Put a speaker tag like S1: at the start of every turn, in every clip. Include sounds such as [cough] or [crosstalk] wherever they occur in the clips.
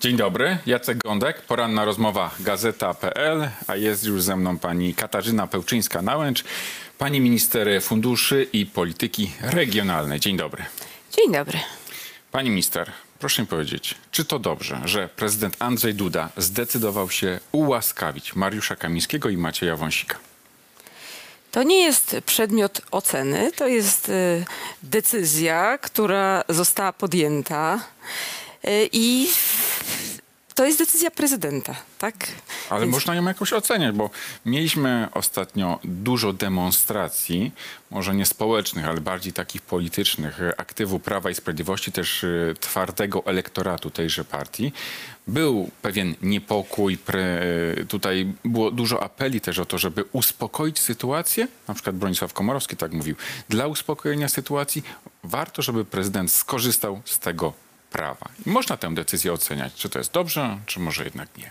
S1: Dzień dobry, Jacek Gądek, poranna rozmowa Gazeta.pl, a jest już ze mną pani Katarzyna Pełczyńska-Nałęcz, pani minister funduszy i polityki regionalnej. Dzień dobry.
S2: Dzień dobry.
S1: Pani minister, proszę mi powiedzieć, czy to dobrze, że prezydent Andrzej Duda zdecydował się ułaskawić Mariusza Kamińskiego i Macieja Wąsika?
S2: To nie jest przedmiot oceny, to jest y, decyzja, która została podjęta i to jest decyzja prezydenta, tak?
S1: Ale
S2: Więc-
S1: można ją jakoś oceniać, bo mieliśmy ostatnio dużo demonstracji, może nie społecznych, ale bardziej takich politycznych, e, aktywu Prawa i Sprawiedliwości, też e, twardego elektoratu tejże partii. Był pewien niepokój, pre, tutaj było dużo apeli też o to, żeby uspokoić sytuację. Na przykład Bronisław Komorowski tak mówił. Dla uspokojenia sytuacji warto, żeby prezydent skorzystał z tego prawa. I można tę decyzję oceniać, czy to jest dobrze, czy może jednak nie.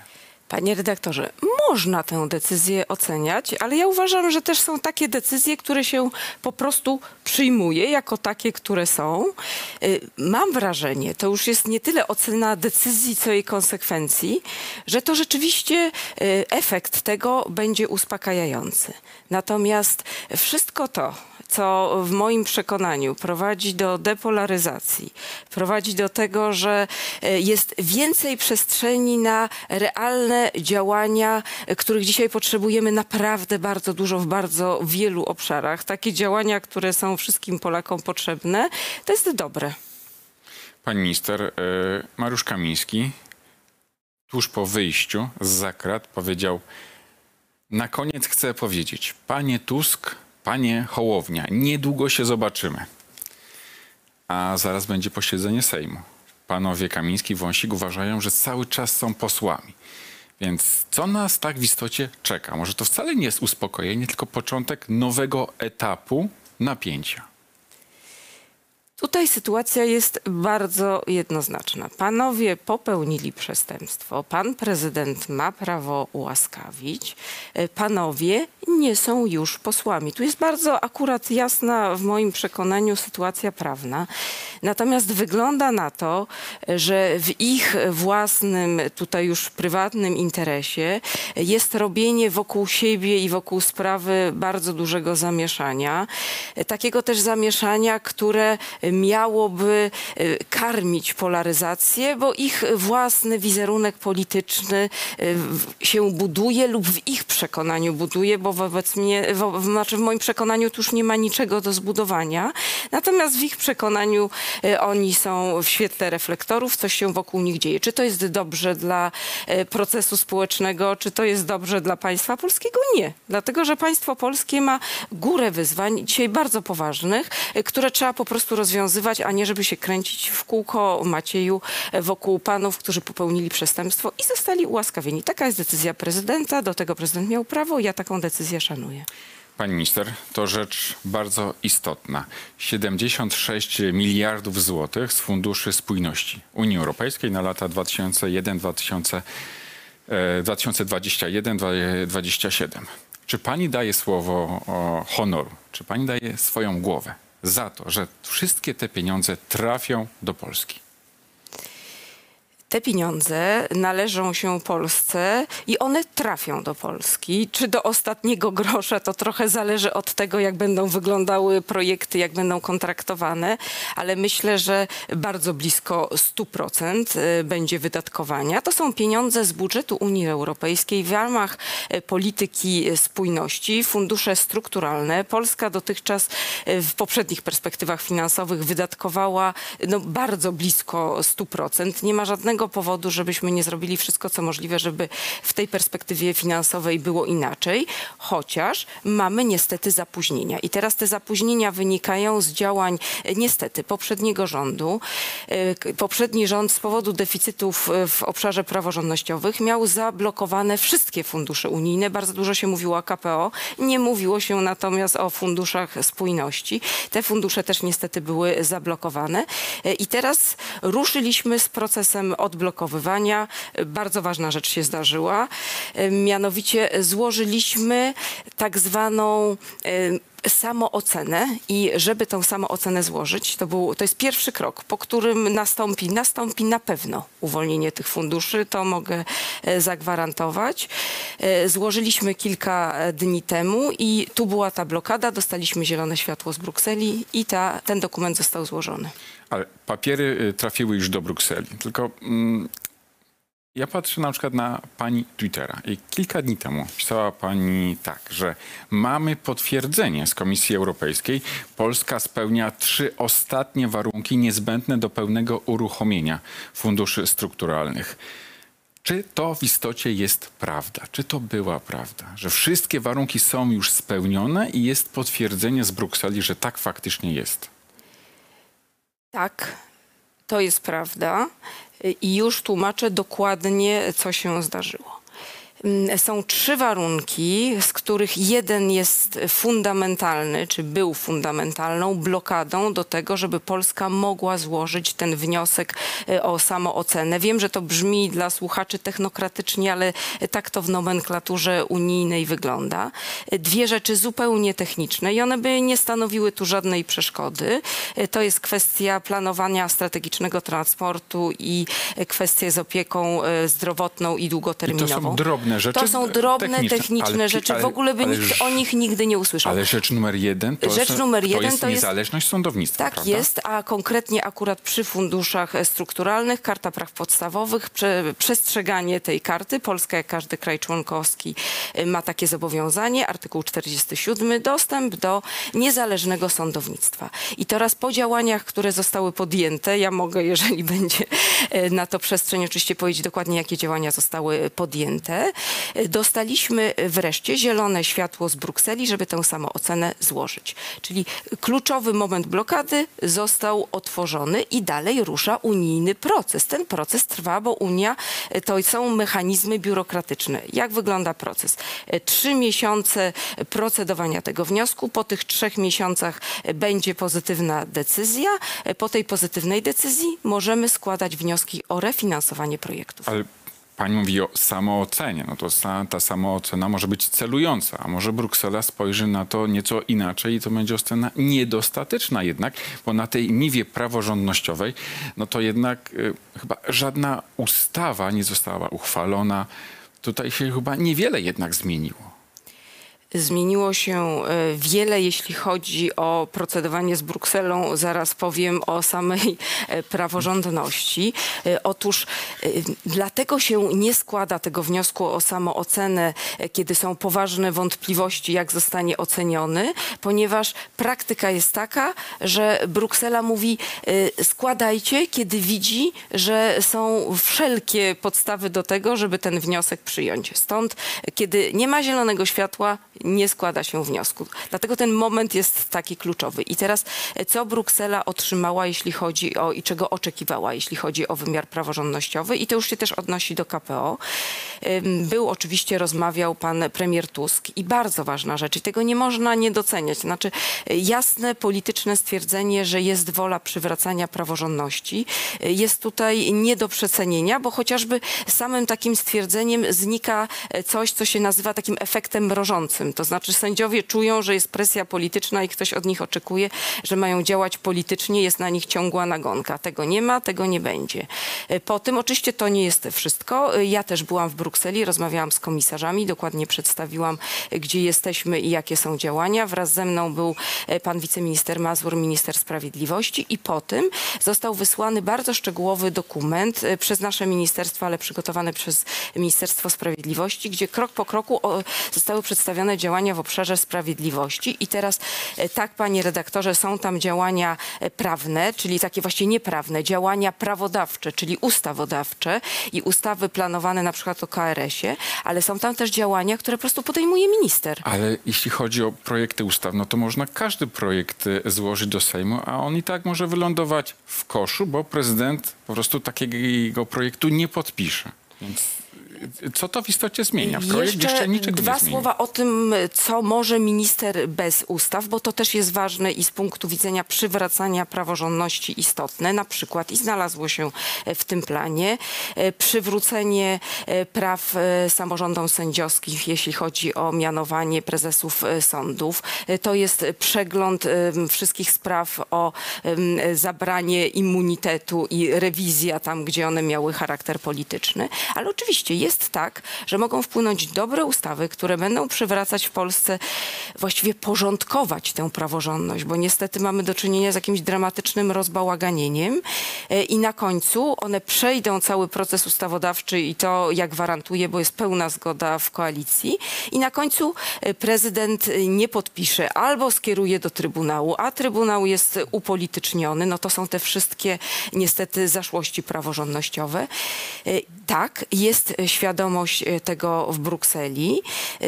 S2: Panie redaktorze, można tę decyzję oceniać, ale ja uważam, że też są takie decyzje, które się po prostu przyjmuje jako takie, które są. Y, Mam wrażenie, to już jest nie tyle ocena decyzji, co jej konsekwencji, że to rzeczywiście y, efekt tego będzie uspokajający. Natomiast wszystko to, co w moim przekonaniu prowadzi do depolaryzacji, prowadzi do tego, że e, jest więcej przestrzeni na realne działania, e, których dzisiaj potrzebujemy naprawdę bardzo dużo w bardzo wielu obszarach. Takie działania, które są wszystkim Polakom potrzebne, to jest dobre.
S1: Pani minister, e, Mariusz Kamiński tuż po wyjściu z zakrat powiedział na koniec chcę powiedzieć, panie Tusk, panie Hołownia, niedługo się zobaczymy. A zaraz będzie posiedzenie Sejmu. Panowie Kamiński i Wąsik uważają, że cały czas są posłami. Więc co nas tak w istocie czeka? Może to wcale nie jest uspokojenie, tylko początek nowego etapu napięcia.
S2: Tutaj sytuacja jest bardzo jednoznaczna. Panowie popełnili przestępstwo. Pan prezydent ma prawo ułaskawić. E, Panowie nie są już posłami. Tu jest bardzo akurat jasna w moim przekonaniu sytuacja prawna. Natomiast wygląda na to, że w ich własnym, tutaj już prywatnym interesie jest robienie wokół siebie i wokół sprawy bardzo dużego zamieszania. E, Takiego też zamieszania, które miałoby e, karmić polaryzację, bo ich własny wizerunek polityczny e, się buduje lub w ich przekonaniu buduje, bo wobec mnie, wo, znaczy w moim przekonaniu tu już nie ma niczego do zbudowania. Natomiast w ich przekonaniu e, oni są w świetle reflektorów, coś się wokół nich dzieje. Czy to jest dobrze dla procesu społecznego, czy to jest dobrze dla państwa polskiego? Nie. Dlatego, że państwo polskie ma górę wyzwań, dzisiaj bardzo poważnych, które trzeba po prostu rozwiązywać, a nie żeby się kręcić w kółko Macieju e, wokół panów, którzy popełnili przestępstwo i zostali ułaskawieni. Taka jest decyzja prezydenta, do tego prezydent miał prawo ja taką decyzję szanuję.
S1: Pani minister, to rzecz bardzo istotna. 76 miliardów złotych z funduszy spójności Unii Europejskiej na lata 2001-2021-2027. Czy pani daje słowo honoru? Czy pani daje swoją głowę za to, że wszystkie te pieniądze trafią do Polski?
S2: Te pieniądze należą się Polsce i one trafią do Polski. Czy do ostatniego grosza, to trochę zależy od tego, jak będą wyglądały projekty, jak będą kontraktowane, ale myślę, że bardzo blisko 100% y, będzie wydatkowania. To są pieniądze z budżetu Unii Europejskiej w ramach y, polityki spójności, fundusze strukturalne. Polska dotychczas y, w poprzednich perspektywach finansowych wydatkowała no, bardzo blisko 100%. Nie ma żadnego powodu, żebyśmy nie zrobili wszystko, co możliwe, żeby w tej perspektywie finansowej było inaczej, chociaż mamy niestety zapóźnienia. I teraz te zapóźnienia wynikają z działań e, niestety poprzedniego rządu. E, Poprzedni rząd z powodu deficytów e, w obszarze praworządnościowych miał zablokowane wszystkie fundusze unijne. Bardzo dużo się mówiło o KPO, nie mówiło się natomiast o funduszach spójności. Te fundusze też niestety były zablokowane. I teraz ruszyliśmy z procesem odblokowywania. Bardzo ważna rzecz się zdarzyła. E, Mianowicie złożyliśmy tak zwaną e, samoocenę i żeby tą samoocenę złożyć, to, był, to jest pierwszy krok, po którym nastąpi, nastąpi na pewno uwolnienie tych funduszy, to mogę e, zagwarantować. Złożyliśmy kilka dni temu i tu była ta blokada, dostaliśmy zielone światło z Brukseli i ta, ten dokument został złożony.
S1: Ale papiery y, trafiły już do Brukseli. Tylko mm, ja patrzę na przykład na pani Twittera i kilka dni temu pisała pani tak, że mamy potwierdzenie z Komisji Europejskiej. Polska spełnia trzy ostatnie warunki niezbędne do pełnego uruchomienia funduszy strukturalnych. Czy to w istocie jest prawda? Czy to była prawda? Że wszystkie warunki są już spełnione i jest potwierdzenie z Brukseli, że tak faktycznie jest?
S2: Tak, to jest prawda i już tłumaczę dokładnie, co się zdarzyło. Mm, Są trzy warunki, z których jeden jest fundamentalny, czy był fundamentalną blokadą do tego, żeby Polska mogła złożyć ten wniosek e, o samoocenę. Wiem, że to brzmi dla słuchaczy technokratycznie, ale tak to w nomenklaturze unijnej wygląda. E, Dwie rzeczy zupełnie techniczne i one by nie stanowiły tu żadnej przeszkody. E, To jest kwestia planowania strategicznego transportu i kwestie z opieką zdrowotną i
S1: I to
S2: długoterminową.
S1: są drobne rzeczy.
S2: To są drobne, techniczne,
S1: ale pi-
S2: rzeczy.
S1: ale-
S2: w ogóle by
S1: ale
S2: nikt o nich nigdy nie usłyszał.
S1: Ale rzecz numer jeden to,
S2: Rzecz
S1: jest,
S2: numer
S1: to
S2: jeden
S1: jest
S2: to jest-
S1: niezależność sądownictwa,
S2: Tak
S1: prawda?
S2: jest, a konkretnie akurat przy funduszach strukturalnych, Karta Praw Podstawowych, prze, przestrzeganie tej karty. Polska, jak każdy kraj członkowski, e, ma takie zobowiązanie. Artykuł 47, dostęp do niezależnego sądownictwa. I teraz po działaniach, które zostały podjęte, ja mogę, jeżeli [laughs] będzie e, na to przestrzeń, oczywiście powiedzieć dokładnie, jakie działania zostały podjęte. Dostaliśmy wreszcie zielone światło z Brukseli, żeby tę samoocenę złożyć. Czyli kluczowy moment blokady został otworzony i dalej rusza unijny proces. Ten proces trwa, bo Unia e, to są mechanizmy biurokratyczne. Jak wygląda proces? E, Trzy miesiące procedowania tego wniosku. Po tych trzech miesiącach e, będzie pozytywna decyzja. Po tej pozytywnej decyzji możemy składać wnioski o refinansowanie projektów.
S1: Ale pani mówi o samoocenie. No to ta samoocena może być celująca, a może Bruksela spojrzy na to nieco inaczej i to będzie ocena niedostateczna jednak, bo na tej niwie praworządnościowej, no to jednak y, chyba żadna ustawa nie została uchwalona. Tutaj się chyba niewiele jednak zmieniło.
S2: Zmieniło się e, wiele, jeśli chodzi o procedowanie z Brukselą. Zaraz powiem o samej e, praworządności. E, Otóż dlatego się nie składa tego wniosku o samoocenę, kiedy są poważne wątpliwości, jak zostanie oceniony, ponieważ praktyka jest taka, że Bruksela mówi składajcie, kiedy widzi, że są wszelkie podstawy do tego, żeby ten wniosek przyjąć. Stąd, kiedy nie ma zielonego światła, nie składa się wniosku. Dlatego ten moment jest taki kluczowy. I teraz, e, co Bruksela otrzymała, jeśli chodzi o i czego oczekiwała, jeśli chodzi o wymiar praworządnościowy, i to już się też odnosi do KPO. Był oczywiście, rozmawiał pan premier Tusk i bardzo ważna rzecz, i tego nie można nie doceniać. Znaczy, e, jasne polityczne stwierdzenie, że jest wola przywracania praworządności, e, jest tutaj nie do przecenienia, bo chociażby samym takim stwierdzeniem znika coś, co się nazywa takim efektem mrożącym. To znaczy sędziowie czują, że jest presja polityczna i ktoś od nich oczekuje, że mają działać politycznie, jest na nich ciągła nagonka. Tego nie ma, tego nie będzie. E, Po tym oczywiście to nie jest wszystko. E, Ja też byłam w Brukseli, rozmawiałam z komisarzami, dokładnie przedstawiłam, e, gdzie jesteśmy i jakie są działania. Wraz ze mną był pan wiceminister Mazur, minister sprawiedliwości i po tym został wysłany bardzo szczegółowy dokument przez nasze ministerstwo, ale przygotowany przez Ministerstwo Sprawiedliwości, gdzie krok po kroku zostały przedstawione działania w obszarze sprawiedliwości. I teraz e, tak, panie redaktorze, są tam działania e, prawne, czyli takie właśnie nieprawne, działania prawodawcze, czyli ustawodawcze i ustawy planowane na przykład o KRS-ie, ale są tam też działania, które po prostu podejmuje minister.
S1: Ale jeśli chodzi o projekty ustaw, no to można każdy projekt y, złożyć do Sejmu, a on i tak może wylądować w koszu, bo prezydent po prostu takiego projektu nie podpisze. Więc Co to w istocie zmienia? W projekcie jeszcze
S2: dwa słowa o tym, co może minister bez ustaw, bo to też jest ważne i z punktu widzenia przywracania praworządności istotne. Na przykład i znalazło się w tym planie e, przywrócenie e, praw e, samorządom sędziowskich, jeśli chodzi o mianowanie prezesów e, sądów. E, To jest przegląd wszystkich spraw o zabranie immunitetu i rewizja tam, gdzie one miały charakter polityczny. Ale oczywiście jest tak, że mogą wpłynąć dobre ustawy, które będą przywracać w Polsce, właściwie porządkować tę praworządność, bo niestety mamy do czynienia z jakimś dramatycznym rozbałaganieniem E, i na końcu one przejdą cały proces ustawodawczy i to, jak gwarantuję, bo jest pełna zgoda w koalicji i na końcu e, prezydent e, nie podpisze albo skieruje do Trybunału, a Trybunał jest upolityczniony, no to są te wszystkie niestety zaszłości praworządnościowe. Tak, jest e, świadomość e, tego w Brukseli,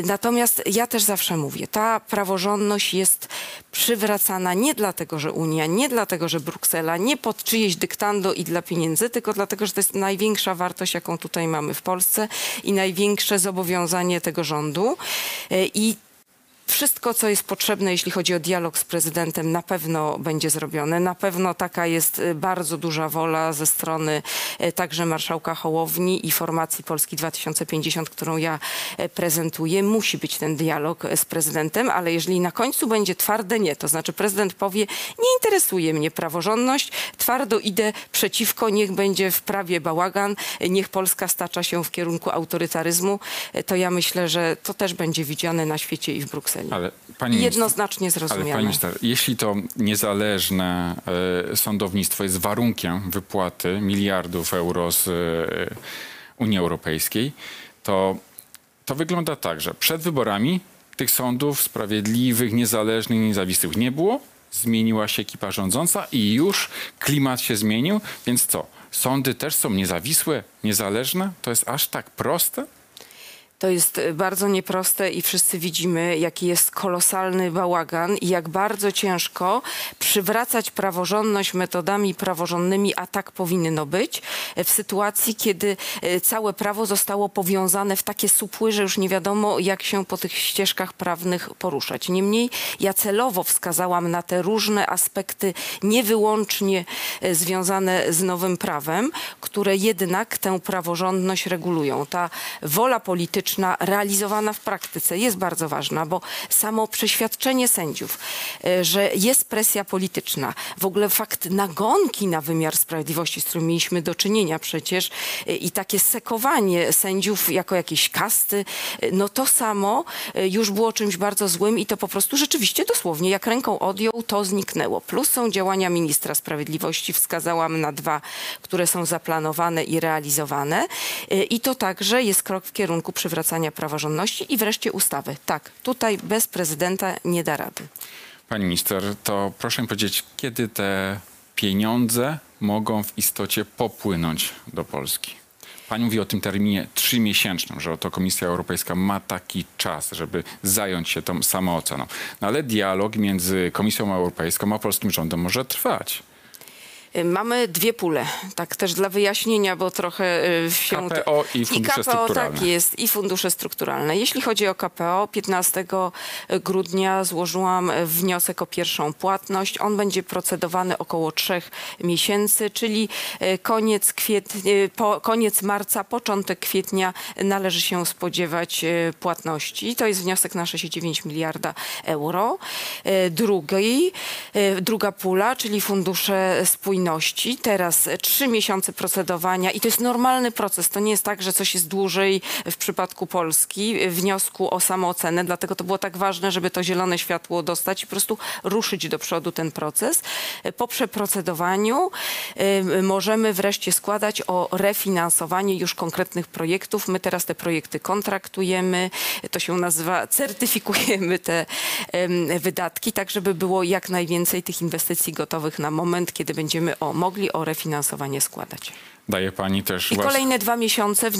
S2: natomiast ja też zawsze mówię, ta praworządność jest przywracana nie dlatego, że Unia, nie dlatego, że Bruksela, nie pod czyjeś dyktando i dla pieniędzy, tylko dlatego, że to jest największa wartość, jaką tutaj mamy w Polsce i największe zobowiązanie tego rządu. E, I wszystko, co jest potrzebne, jeśli chodzi o dialog z prezydentem, na pewno będzie zrobione. Na pewno taka jest y, bardzo duża wola ze strony y, także marszałka Hołowni i formacji Polski 2050, którą ja y, prezentuję. Musi być ten dialog z prezydentem, ale jeżeli na końcu będzie twarde nie, to znaczy prezydent powie, nie interesuje mnie praworządność, twardo idę przeciwko, niech będzie w prawie bałagan, niech Polska stacza się w kierunku autorytaryzmu, to ja myślę, że to też będzie widziane na świecie i w Brukseli.
S1: Ale pani
S2: jednoznacznie
S1: Ale
S2: zrozumiane.
S1: pani minister, jeśli to niezależne e, sądownictwo jest warunkiem wypłaty miliardów euro z e, Unii Europejskiej, to to wygląda tak, że przed wyborami tych sądów sprawiedliwych, niezależnych, niezawisłych nie było. Zmieniła się ekipa rządząca i już klimat się zmienił. Więc co? Sądy też są niezawisłe, niezależne? To jest aż tak proste?
S2: To jest y, bardzo nieproste i wszyscy widzimy, jaki jest kolosalny bałagan i jak bardzo ciężko przywracać praworządność metodami praworządnymi, a tak powinno być, w sytuacji, kiedy y, całe prawo zostało powiązane w takie supły, że już nie wiadomo, jak się po tych ścieżkach prawnych poruszać. Niemniej ja celowo wskazałam na te różne aspekty, nie wyłącznie związane z nowym prawem, które jednak tę praworządność regulują. Ta wola polityczna realizowana w praktyce jest bardzo ważna, bo samo przeświadczenie sędziów, e, że jest presja polityczna, w ogóle fakt nagonki na wymiar sprawiedliwości, z którym mieliśmy do czynienia przecież e, i takie sekowanie sędziów jako jakiejś kasty, e, no to samo już było czymś bardzo złym i to po prostu rzeczywiście dosłownie jak ręką odjął, to zniknęło. Plus są działania ministra sprawiedliwości, wskazałam na dwa, które są zaplanowane i realizowane i to także jest krok w kierunku przywracania praworządności i wreszcie ustawy. Tak, tutaj bez prezydenta nie da rady.
S1: Pani minister, to proszę mi powiedzieć, kiedy te pieniądze mogą w istocie popłynąć do Polski? Pani mówi o tym terminie trzymiesięcznym, że oto Komisja Europejska ma taki czas, żeby zająć się tą samooceną. No ale dialog między Komisją Europejską a polskim rządem może trwać.
S2: Y, Mamy dwie pule, tak też dla wyjaśnienia, bo trochę y, się...
S1: KPO i fundusze
S2: KPO,
S1: strukturalne.
S2: tak jest, i fundusze strukturalne. Jeśli chodzi o KPO, 15 grudnia złożyłam wniosek o pierwszą płatność. On będzie procedowany około trzech miesięcy, czyli y, koniec, kwietnia, po, koniec marca, początek kwietnia należy się spodziewać płatności. To jest wniosek na 6,9 miliarda euro. Drugi, druga pula, czyli fundusze spójności. Teraz y, trzy miesiące procedowania i to jest normalny proces. To nie jest tak, że coś jest dłużej w przypadku Polski, wniosku o samoocenę. Dlatego to było tak ważne, żeby to zielone światło dostać i po prostu ruszyć do przodu ten proces. Po przeprocedowaniu możemy wreszcie składać o refinansowanie już konkretnych projektów. My teraz te projekty kontraktujemy, to się nazywa, certyfikujemy te wydatki, tak żeby było jak najwięcej tych inwestycji gotowych na moment, kiedy będziemy o, mogli o refinansowanie składać.
S1: Daje pani też
S2: I
S1: włas-
S2: kolejne dwa miesiące y,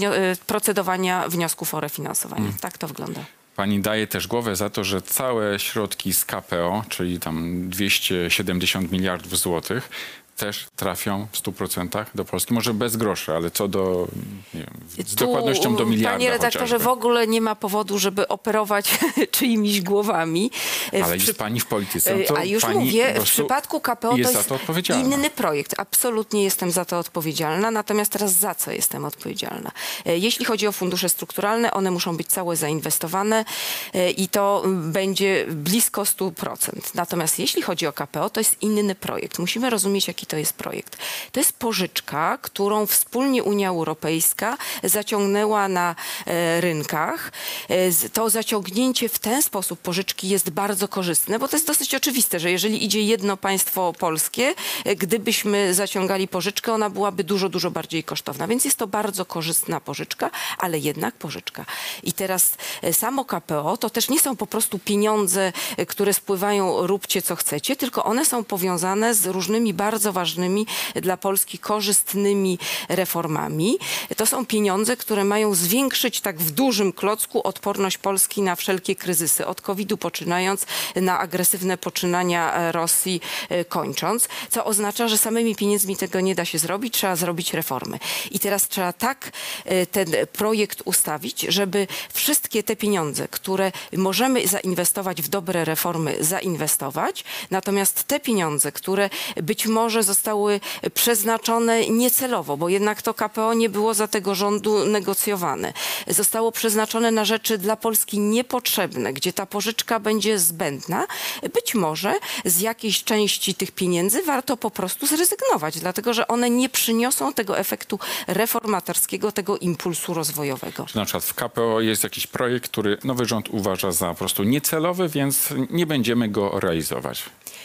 S2: procedowania wniosków o refinansowanie. Tak to wygląda.
S1: Pani daje też głowę za to, że całe środki z KPO, czyli tam 270 miliardów złotych, też trafią w 100% do Polski. Może bez groszy, ale co do, wiem, z
S2: Tu,
S1: dokładnością do miliarda
S2: Panie redaktorze,
S1: chociażby.
S2: w ogóle nie ma powodu, żeby operować [laughs] czyimiś głowami. W
S1: Ale
S2: przy-
S1: jest pani w polityce, no
S2: E, A już mówię, w przypadku KPO
S1: jest
S2: to jest
S1: to
S2: inny projekt. Absolutnie jestem za to odpowiedzialna. Natomiast teraz za co jestem odpowiedzialna? E, Jeśli chodzi o fundusze strukturalne, one muszą być całe zainwestowane e, i to będzie blisko 100%. Natomiast jeśli chodzi o KPO, to jest inny projekt. Musimy rozumieć, jaki to jest projekt. To jest pożyczka, którą wspólnie Unia Europejska zaciągnęła na e, rynkach. E, To zaciągnięcie w ten sposób pożyczki jest bardzo korzystne, bo to jest dosyć oczywiste, że jeżeli idzie jedno państwo polskie, e, gdybyśmy zaciągali pożyczkę, ona byłaby dużo, dużo bardziej kosztowna. Więc jest to bardzo korzystna pożyczka, ale jednak pożyczka. I teraz samo KPO to też nie są po prostu pieniądze, które spływają róbcie co chcecie, tylko one są powiązane z różnymi bardzo ważnymi dla Polski korzystnymi reformami. To są pieniądze, które mają zwiększyć tak w dużym klocku odporność Polski na wszelkie kryzysy, od COVID-u poczynając na agresywne poczynania Rosji e, kończąc, co oznacza, że samymi pieniędzmi tego nie da się zrobić, trzeba zrobić reformy. I teraz trzeba tak e, ten projekt ustawić, żeby wszystkie te pieniądze, które możemy zainwestować w dobre reformy, zainwestować, natomiast te pieniądze, które być może zostały przeznaczone niecelowo, bo jednak to KPO nie było za tego rządu negocjowane, zostało przeznaczone na rzeczy dla Polski niepotrzebne, gdzie ta pożyczka będzie zbędna, być może z jakiejś części tych pieniędzy warto po prostu zrezygnować, dlatego że one nie przyniosą tego efektu reformatorskiego, tego impulsu rozwojowego.
S1: Na przykład w KPO jest jakiś projekt, który nowy rząd uważa za po prostu niecelowy, więc nie będziemy go realizować.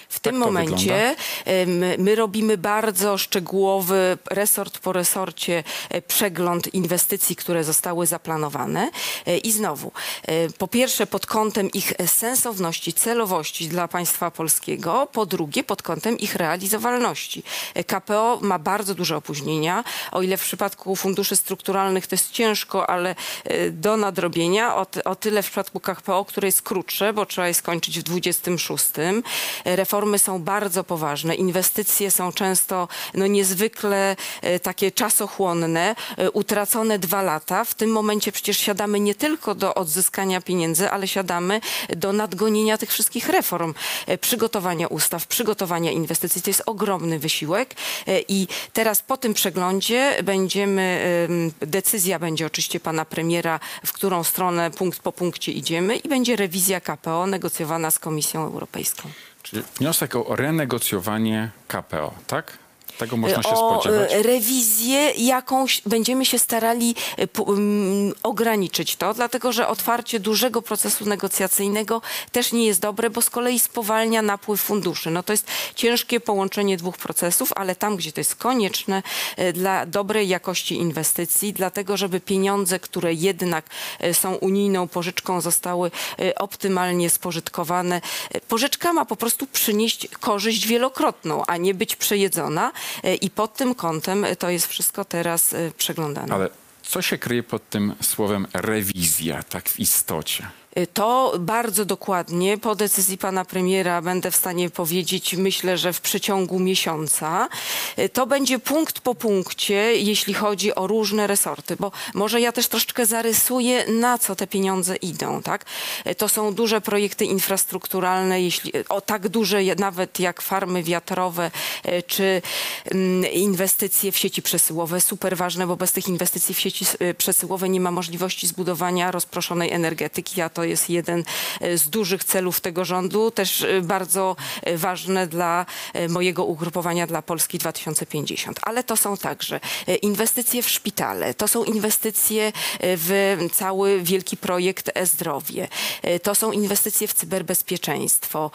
S2: W tym
S1: Tak
S2: momencie my robimy bardzo szczegółowy, resort po resorcie, e, przegląd inwestycji, które zostały zaplanowane. E, I znowu, e, po pierwsze pod kątem ich sensowności, celowości dla państwa polskiego, po drugie pod kątem ich realizowalności. KPO ma bardzo duże opóźnienia, o ile w przypadku funduszy strukturalnych to jest ciężko, ale do nadrobienia, o, o tyle w przypadku KPO, które jest krótsze, bo trzeba je skończyć w 26. E, Reformy są bardzo poważne, inwestycje są często no, niezwykle e, takie czasochłonne, e, utracone dwa lata. W tym momencie przecież siadamy nie tylko do odzyskania pieniędzy, ale siadamy do nadgonienia tych wszystkich reform, e, przygotowania ustaw, przygotowania inwestycji. To jest ogromny wysiłek i teraz po tym przeglądzie będziemy, em, decyzja będzie oczywiście pana premiera, w którą stronę punkt po punkcie idziemy i będzie rewizja KPO negocjowana z Komisją Europejską.
S1: Czyli wniosek o renegocjowanie KPO, tak? Tego można się
S2: o
S1: spodziewać.
S2: e, rewizję jakąś będziemy się starali e, ograniczyć to, dlatego że otwarcie dużego procesu negocjacyjnego też nie jest dobre, bo z kolei spowalnia napływ funduszy. No to jest ciężkie połączenie dwóch procesów, ale tam, gdzie to jest konieczne e, dla dobrej jakości inwestycji, dlatego żeby pieniądze, które jednak są unijną pożyczką, zostały optymalnie spożytkowane. Pożyczka ma po prostu przynieść korzyść wielokrotną, a nie być przejedzona i pod tym kątem e, to jest wszystko teraz e, przeglądane.
S1: Ale co się kryje pod tym słowem rewizja, tak w istocie?
S2: Y, To bardzo dokładnie po decyzji pana premiera będę w stanie powiedzieć, myślę, że w przeciągu miesiąca. Y, To będzie punkt po punkcie, jeśli chodzi o różne resorty, bo może ja też troszeczkę zarysuję, na co te pieniądze idą. Tak? Y, To są duże projekty infrastrukturalne, jeśli, o tak duże nawet jak farmy wiatrowe, czy mm, inwestycje w sieci przesyłowe. Super ważne, bo bez tych inwestycji w sieci przesyłowe nie ma możliwości zbudowania rozproszonej energetyki, a to jest jeden y, z dużych celów tego rządu, też y, bardzo y, ważne dla mojego ugrupowania dla Polski 2050. Ale to są także inwestycje w szpitale, to są inwestycje w cały wielki projekt e-zdrowie, to są inwestycje w cyberbezpieczeństwo.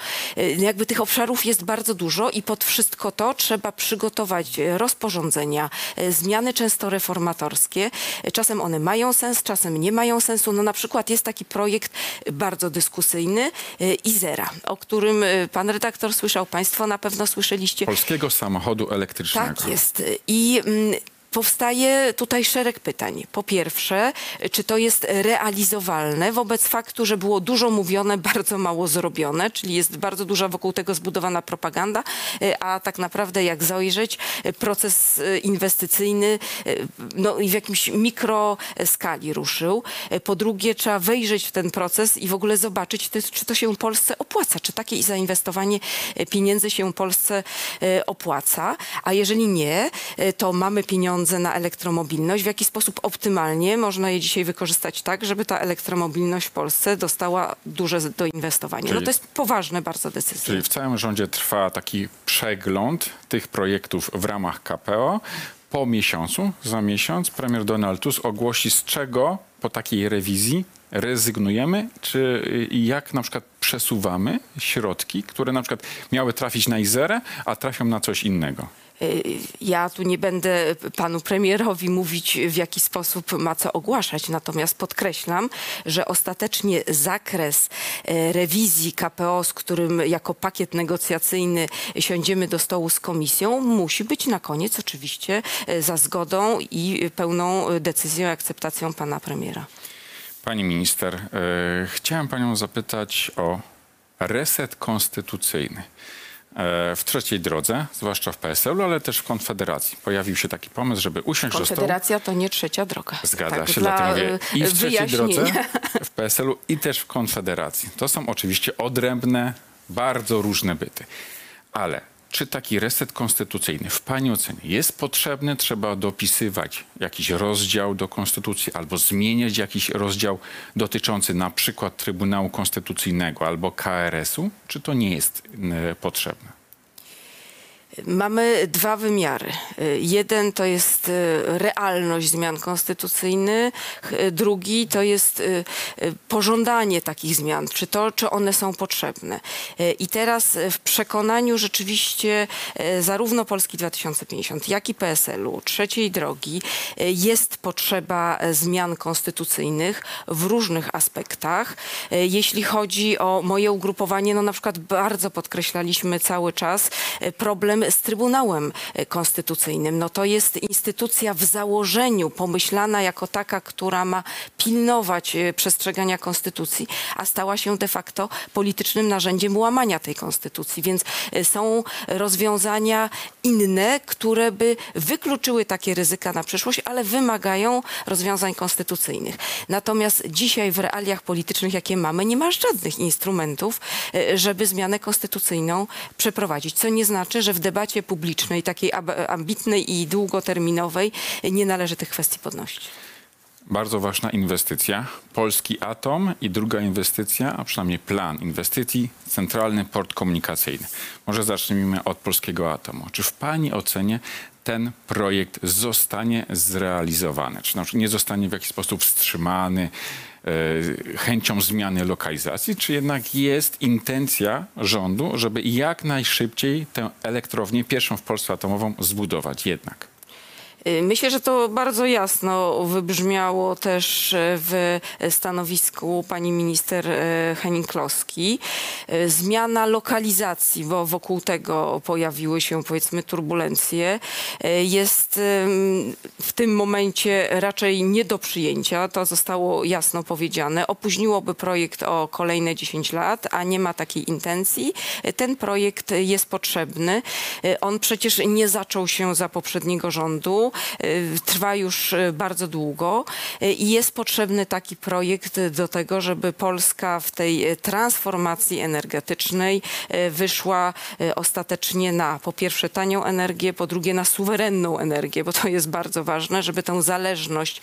S2: Jakby tych obszarów jest bardzo dużo i pod wszystko to trzeba przygotować rozporządzenia, zmiany często reformatorskie. Czasem one mają sens, czasem nie mają sensu. No na przykład jest taki projekt bardzo dyskusyjny y, Izera, o którym y, pan redaktor słyszał, państwo na pewno słyszeliście.
S1: Polskiego samochodu elektrycznego.
S2: Tak jest. I mm, Powstaje tutaj szereg pytań. Po pierwsze, czy to jest realizowalne wobec faktu, że było dużo mówione, [laughs] bardzo mało zrobione, czyli jest bardzo duża wokół tego zbudowana propaganda, e, a tak naprawdę jak zajrzeć, e, proces e, inwestycyjny no, w jakimś mikroskali ruszył. Po drugie, trzeba wejrzeć w ten proces i w ogóle zobaczyć, czy to się Polsce opłaca, czy takie zainwestowanie pieniędzy się Polsce opłaca, a jeżeli nie, to mamy pieniądze na elektromobilność. W jaki sposób optymalnie można je dzisiaj wykorzystać tak, żeby ta elektromobilność w Polsce dostała duże doinwestowanie. No
S1: Czyli-
S2: to jest poważne bardzo decyzje.
S1: Czyli w całym rządzie trwa taki przegląd tych projektów w ramach KPO. Po miesiącu, za miesiąc, premier Donald Tusk ogłosi, z czego po takiej rewizji rezygnujemy, czy jak na przykład przesuwamy środki, które na przykład miały trafić na Izerę, a trafią na coś innego.
S2: Y, Ja tu nie będę panu premierowi mówić, w jaki sposób ma co ogłaszać, natomiast podkreślam, że ostatecznie zakres e, rewizji KPO, z którym jako pakiet negocjacyjny siądziemy do stołu z komisją, musi być na koniec oczywiście e, za zgodą i pełną decyzją i akceptacją pana premiera.
S1: Pani minister, chciałem panią zapytać o reset konstytucyjny. E, w trzeciej drodze, zwłaszcza w PSL-u, ale też w Konfederacji, pojawił się taki pomysł, żeby usiąść do stołu.
S2: Konfederacja to nie trzecia droga.
S1: Zgadza
S2: Tak,
S1: się,
S2: dla,
S1: dlatego mówię
S2: e,
S1: i w trzeciej drodze, [laughs] w PSL-u i też w Konfederacji. To są oczywiście odrębne, bardzo różne byty. Ale czy taki reset konstytucyjny w Pani ocenie jest potrzebny? Trzeba dopisywać jakiś rozdział do Konstytucji albo zmieniać jakiś rozdział dotyczący na przykład Trybunału Konstytucyjnego albo KRS-u? Czy to nie jest potrzebne?
S2: Mamy dwa wymiary. Jeden to jest y, realność zmian konstytucyjnych, y, drugi to jest y, pożądanie takich zmian, czy to, czy one są potrzebne. I teraz w przekonaniu rzeczywiście zarówno Polski 2050, jak i PSL-u, trzeciej drogi, jest potrzeba y, zmian konstytucyjnych w różnych aspektach. Y, Jeśli chodzi o moje ugrupowanie, no na przykład bardzo podkreślaliśmy cały czas y, z Trybunałem Konstytucyjnym. No to jest instytucja w założeniu pomyślana jako taka, która ma pilnować y, przestrzegania konstytucji, a stała się de facto politycznym narzędziem łamania tej konstytucji. Więc y, są rozwiązania inne, które by wykluczyły takie ryzyka na przyszłość, ale wymagają rozwiązań konstytucyjnych. Natomiast dzisiaj w realiach politycznych, jakie mamy, nie ma żadnych instrumentów, y, żeby zmianę konstytucyjną przeprowadzić. Co nie znaczy, że w debacie publicznej, takiej ambitnej i długoterminowej, nie należy tych kwestii podnosić.
S1: Bardzo ważna inwestycja. Polski Atom i druga inwestycja, a przynajmniej plan inwestycji, Centralny Port Komunikacyjny. Może zacznijmy od Polskiego Atomu. Czy w Pani ocenie ten projekt zostanie zrealizowany? Czy na przykład nie zostanie w jakiś sposób wstrzymany chęcią zmiany lokalizacji? Czy jednak jest intencja rządu, żeby jak najszybciej tę elektrownię, pierwszą w Polsce atomową, zbudować jednak?
S2: Y, Myślę, że to bardzo jasno wybrzmiało też e, w stanowisku pani minister e, Henning-Kloski. Zmiana lokalizacji, bo wokół tego pojawiły się powiedzmy turbulencje, jest w tym momencie raczej nie do przyjęcia. To zostało jasno powiedziane. Opóźniłoby projekt o kolejne 10 lat, a nie ma takiej intencji. Ten projekt jest potrzebny. On przecież nie zaczął się za poprzedniego rządu. E, Trwa już e, bardzo długo e, i jest potrzebny taki projekt do tego, żeby Polska w tej transformacji energetycznej wyszła ostatecznie na po pierwsze tanią energię, po drugie na suwerenną energię, bo to jest bardzo ważne, żeby tę zależność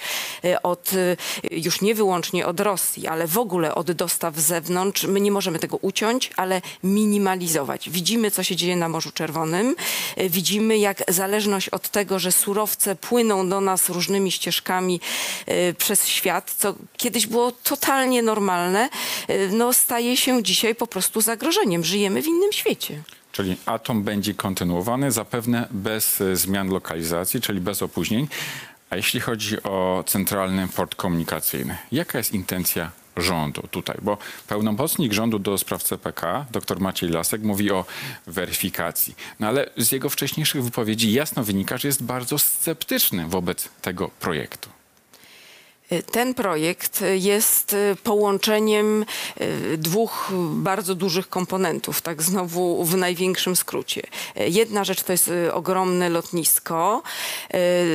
S2: od już nie wyłącznie od Rosji, ale w ogóle od dostaw z zewnątrz, my nie możemy tego uciąć, ale minimalizować. Widzimy, co się dzieje na Morzu Czerwonym. Widzimy, jak zależność od tego, że surowce płyną do nas różnymi ścieżkami e, przez świat, co kiedyś było totalnie normalne, e, no staje się dzisiaj po prostu zagrożeniem. Żyjemy w innym świecie.
S1: Czyli atom będzie kontynuowany, zapewne bez e, zmian lokalizacji, czyli bez opóźnień. A jeśli chodzi o centralny port komunikacyjny, jaka jest intencja rządu tutaj? Bo pełnomocnik rządu do spraw CPK, dr Maciej Lasek, mówi o weryfikacji. No ale z jego wcześniejszych wypowiedzi jasno wynika, że jest bardzo sceptyczny wobec tego projektu.
S2: Ten projekt jest połączeniem e, dwóch bardzo dużych komponentów, tak znowu w największym skrócie. Jedna rzecz to jest e, ogromne lotnisko,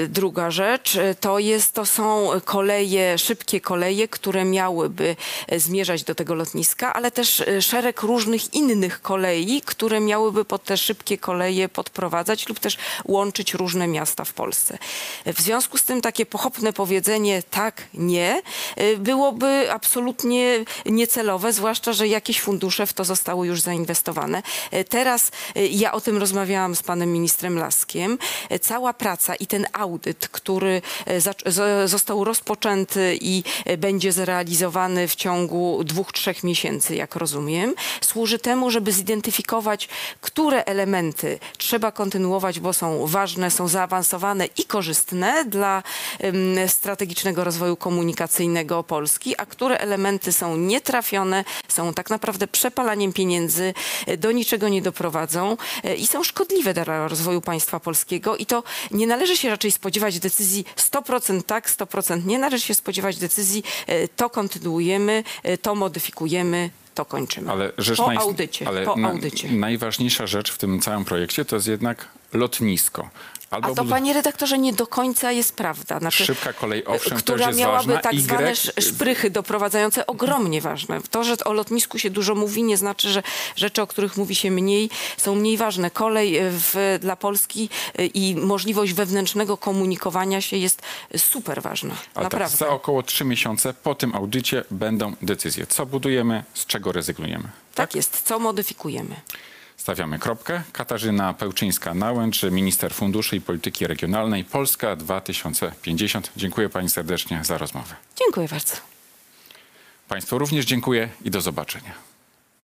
S2: druga rzecz to, jest, to są koleje, szybkie koleje, które miałyby zmierzać do tego lotniska, ale też szereg różnych innych kolei, które miałyby pod te szybkie koleje podprowadzać lub też łączyć różne miasta w Polsce. W związku z tym takie pochopne powiedzenie tak, nie, y, byłoby absolutnie niecelowe, zwłaszcza, że jakieś fundusze w to zostały już zainwestowane. Y, Teraz y, ja o tym rozmawiałam z panem ministrem Laskiem. Cała praca i ten audyt, który został rozpoczęty i będzie zrealizowany w ciągu dwóch, trzech miesięcy, jak rozumiem, służy temu, żeby zidentyfikować, które elementy trzeba kontynuować, bo są ważne, są zaawansowane i korzystne dla strategicznego rozwoju komunikacyjnego Polski, a które elementy są nietrafione, są tak naprawdę przepalaniem pieniędzy, e, do niczego nie doprowadzą e, i są szkodliwe dla rozwoju państwa polskiego. I to nie należy się raczej spodziewać decyzji 100% tak, 100% nie. Należy się spodziewać decyzji e, to kontynuujemy, to modyfikujemy, to kończymy.
S1: Ale rzecz
S2: po
S1: naj-
S2: audycie,
S1: ale
S2: po
S1: na-
S2: audycie.
S1: najważniejsza rzecz w tym całym projekcie to jest jednak lotnisko. Albo
S2: A to, panie redaktorze, nie do końca jest prawda. Znaczy,
S1: Szybka kolej, owszem,
S2: która
S1: też jest
S2: miałaby
S1: ważna.
S2: tak
S1: Y-
S2: zwane sz- szprychy doprowadzające ogromnie ważne. To, że o lotnisku się dużo mówi, nie znaczy, że rzeczy, o których mówi się mniej, są mniej ważne. Kolej y, w, dla Polski y, i możliwość wewnętrznego komunikowania się jest super ważna.
S1: Ale tak, za około trzy miesiące po tym audycie będą decyzje, co budujemy, z czego rezygnujemy.
S2: tak jest. Co modyfikujemy?
S1: Stawiamy kropkę. Katarzyna Pełczyńska-Nałęcz, minister funduszy i polityki regionalnej Polska 2050. Dziękuję pani serdecznie za rozmowę.
S2: Dziękuję bardzo.
S1: Państwu również dziękuję i do zobaczenia.